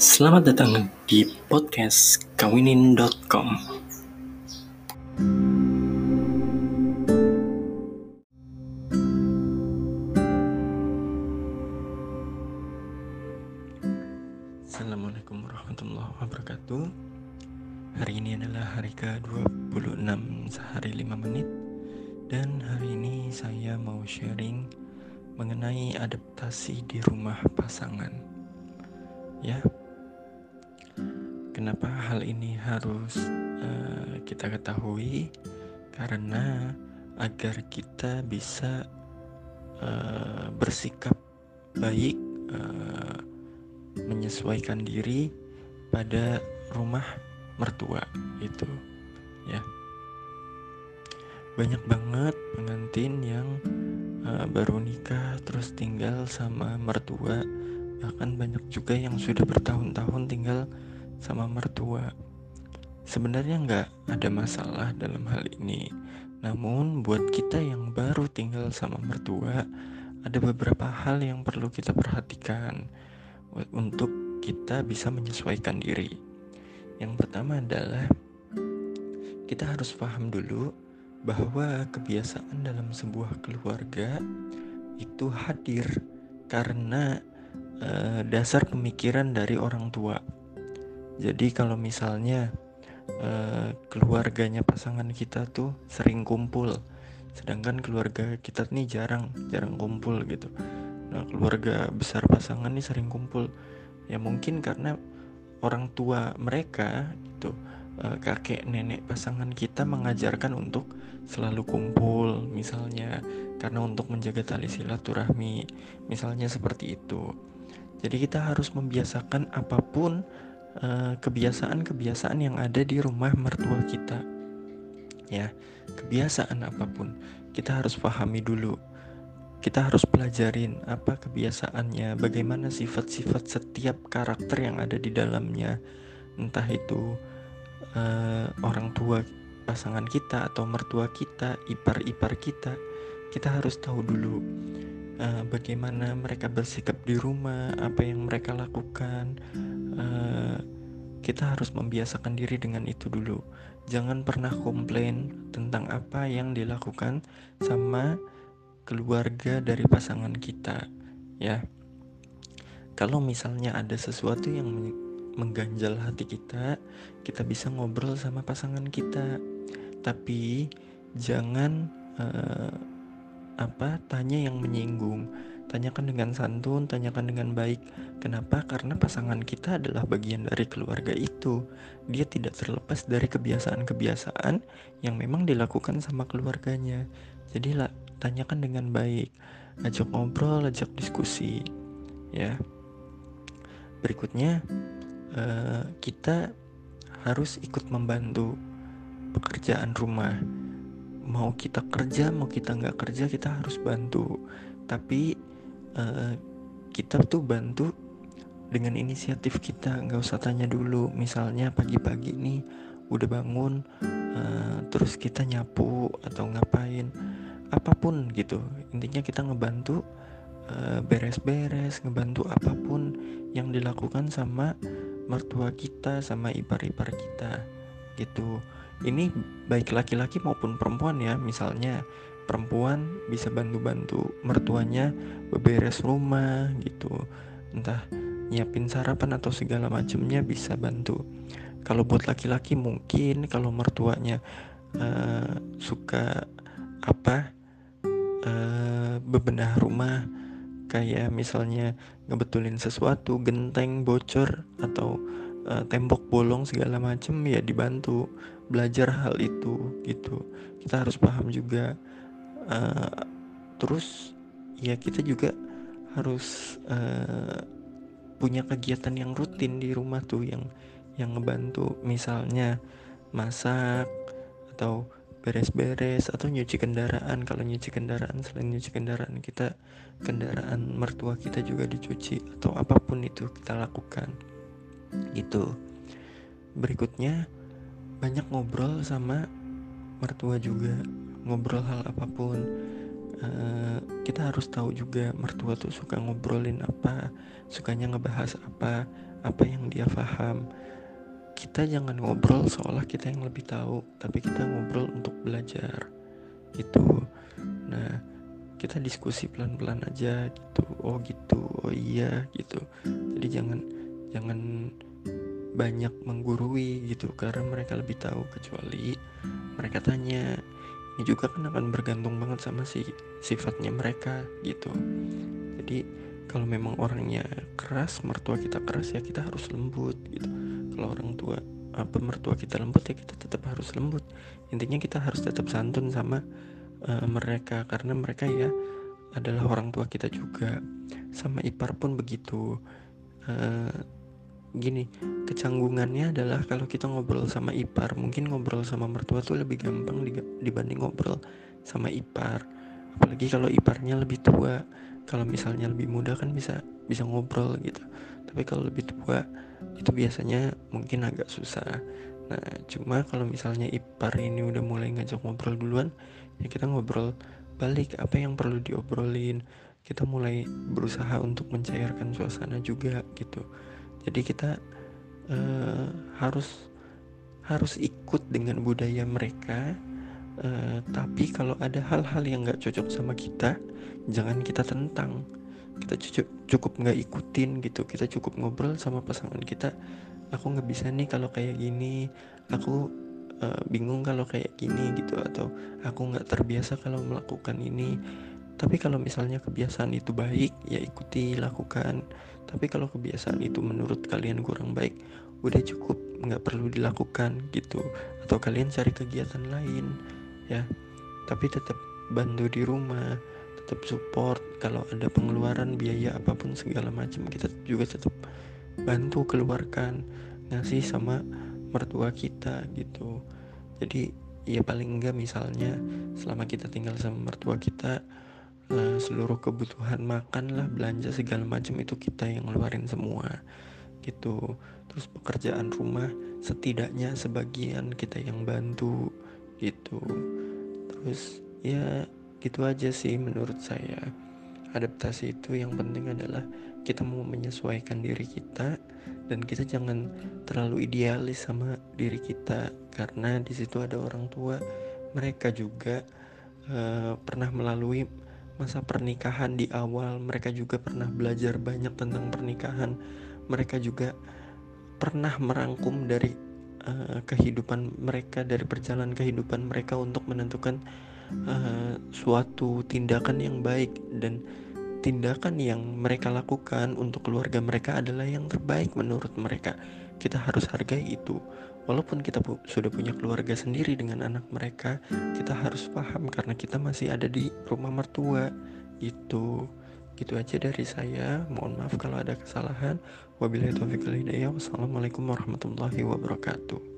Selamat datang di podcast kawinin.com. Assalamualaikum warahmatullahi wabarakatuh. Hari ini adalah hari ke-26 sehari 5 menit dan hari ini saya mau sharing mengenai adaptasi di rumah pasangan. Ya, kenapa hal ini harus uh, kita ketahui? Karena agar kita bisa uh, bersikap baik, uh, menyesuaikan diri pada rumah mertua itu, ya banyak banget pengantin yang uh, baru nikah terus tinggal sama mertua bahkan banyak juga yang sudah bertahun-tahun tinggal sama mertua. Sebenarnya nggak ada masalah dalam hal ini. Namun buat kita yang baru tinggal sama mertua ada beberapa hal yang perlu kita perhatikan untuk kita bisa menyesuaikan diri. Yang pertama adalah kita harus paham dulu bahwa kebiasaan dalam sebuah keluarga itu hadir karena uh, dasar pemikiran dari orang tua. Jadi kalau misalnya uh, keluarganya pasangan kita tuh sering kumpul, sedangkan keluarga kita nih jarang jarang kumpul gitu. Nah keluarga besar pasangan nih sering kumpul, ya mungkin karena orang tua mereka itu uh, kakek nenek pasangan kita mengajarkan untuk selalu kumpul misalnya karena untuk menjaga tali silaturahmi misalnya seperti itu jadi kita harus membiasakan apa pun eh, kebiasaan-kebiasaan yang ada di rumah mertua kita. Ya kebiasaan apa pun kita harus pahami dulu. Kita harus pelajarin apa kebiasaannya bagaimana sifat-sifat setiap karakter yang ada di dalamnya. Entah itu uh, orang tua pasangan kita atau mertua kita, ipar-ipar kita, kita harus tahu dulu uh, bagaimana mereka bersikap di rumah, apa yang mereka lakukan. Uh, kita harus membiasakan diri dengan itu dulu. Jangan pernah komplain tentang apa yang dilakukan sama keluarga dari pasangan kita, ya. Kalau misalnya ada sesuatu yang mengganjal hati kita, kita bisa ngobrol sama pasangan kita. Tapi jangan uh, apa tanya yang menyinggung. Tanyakan dengan santun, tanyakan dengan baik. Kenapa? Karena pasangan kita adalah bagian dari keluarga itu. Dia tidak terlepas dari kebiasaan-kebiasaan yang memang dilakukan sama keluarganya. Jadi lah, tanyakan dengan baik. Ajak ngobrol, ajak diskusi. Ya. Berikutnya, uh, kita harus ikut membantu pekerjaan rumah mau kita kerja mau kita nggak kerja kita harus bantu tapi uh, kita tuh bantu dengan inisiatif kita. Nggak usah tanya dulu misalnya pagi-pagi nih udah bangun uh, terus kita nyapu atau ngapain apa pun gitu. Intinya kita ngebantu beres-beres ngebantu apa pun yang dilakukan sama mertua kita sama ipar-ipar kita gitu. Ini baik laki-laki maupun perempuan ya misalnya perempuan bisa bantu-bantu mertuanya beberes rumah gitu. Entah nyiapin sarapan atau segala macamnya bisa bantu. Kalau buat laki-laki mungkin kalau mertuanya uh, suka apa uh, bebenah rumah kayak misalnya ngebetulin sesuatu genteng bocor atau uh, tembok bolong segala macem ya dibantu belajar hal itu gitu. Kita harus paham juga uh, terus ya kita juga harus uh, punya kegiatan yang rutin di rumah tuh yang yang ngebantu. Misalnya masak atau beres-beres atau nyuci kendaraan. Kalau nyuci kendaraan selain nyuci kendaraan kita kendaraan mertua kita juga dicuci atau apa pun itu kita lakukan. Gitu. Berikutnya banyak ngobrol sama mertua juga ngobrol hal apa pun uh, kita harus tahu juga mertua tuh suka ngobrolin apa sukanya ngebahas apa apa yang dia paham kita jangan ngobrol seolah kita yang lebih tahu tapi kita ngobrol untuk belajar gitu. Nah kita diskusi pelan-pelan aja gitu. Oh gitu. Oh iya gitu. Jadi jangan jangan banyak menggurui gitu. Karena mereka lebih tahu kecuali mereka tanya ini juga kan akan bergantung banget sama si sifatnya mereka gitu. Jadi kalau memang orangnya keras mertua kita keras ya kita harus lembut gitu. Kalau orang tua apa mertua kita lembut ya kita tetap harus lembut. Intinya kita harus tetap santun sama uh, mereka karena mereka ya adalah orang tua kita juga. Sama ipar pun begitu. Uh, gini kecanggungannya adalah kalau kita ngobrol sama ipar mungkin ngobrol sama mertua tuh lebih gampang dibanding ngobrol sama ipar. Apalagi kalau iparnya lebih tua kalau misalnya lebih muda kan bisa bisa ngobrol gitu. Tapi kalau lebih tua itu biasanya mungkin agak susah. Nah cuma kalau misalnya ipar ini udah mulai ngajak ngobrol duluan ya kita ngobrol balik apa yang perlu diobrolin. Kita mulai berusaha untuk mencairkan suasana juga gitu jadi kita uh, harus harus ikut dengan budaya mereka uh, tapi kalau ada hal-hal yang nggak cocok sama kita jangan kita tentang. Kita cukup cukup nggak ikutin gitu. Kita cukup ngobrol sama pasangan kita. Aku nggak bisa nih kalau kayak gini. Aku uh, bingung kalau kayak gini gitu. Atau aku nggak terbiasa kalau melakukan ini tapi kalau misalnya kebiasaan itu baik ya ikuti lakukan. Tapi kalau kebiasaan itu menurut kalian kurang baik udah cukup nggak perlu dilakukan gitu. Atau kalian cari kegiatan lain ya. Tapi tetap bantu di rumah tetap support. Kalau ada pengeluaran biaya apa pun segala macam kita juga tetap bantu keluarkan ngasih sama mertua kita gitu. Jadi ya paling enggak misalnya selama kita tinggal sama mertua kita uh, seluruh kebutuhan makan lah belanja segala macam itu kita yang ngeluarin semua gitu. Terus pekerjaan rumah setidaknya sebagian kita yang bantu gitu. Terus ya gitu aja sih menurut saya. Adaptasi itu yang penting adalah kita mau menyesuaikan diri kita dan kita jangan terlalu idealis sama diri kita. Karena di situ ada orang tua mereka juga uh, pernah melalui masa pernikahan di awal mereka juga pernah belajar banyak tentang pernikahan. Mereka juga pernah merangkum dari uh, kehidupan mereka dari perjalanan kehidupan mereka untuk menentukan uh, suatu tindakan yang baik. Dan tindakan yang mereka lakukan untuk keluarga mereka adalah yang terbaik menurut mereka. Kita harus hargai itu walaupun kita pu sudah punya keluarga sendiri dengan anak mereka kita harus paham karena kita masih ada di rumah mertua. Itu gitu aja dari saya. Mohon maaf kalau ada kesalahan. Wabillahi taufiq hidayah. Wassalamualaikum warahmatullahi wabarakatuh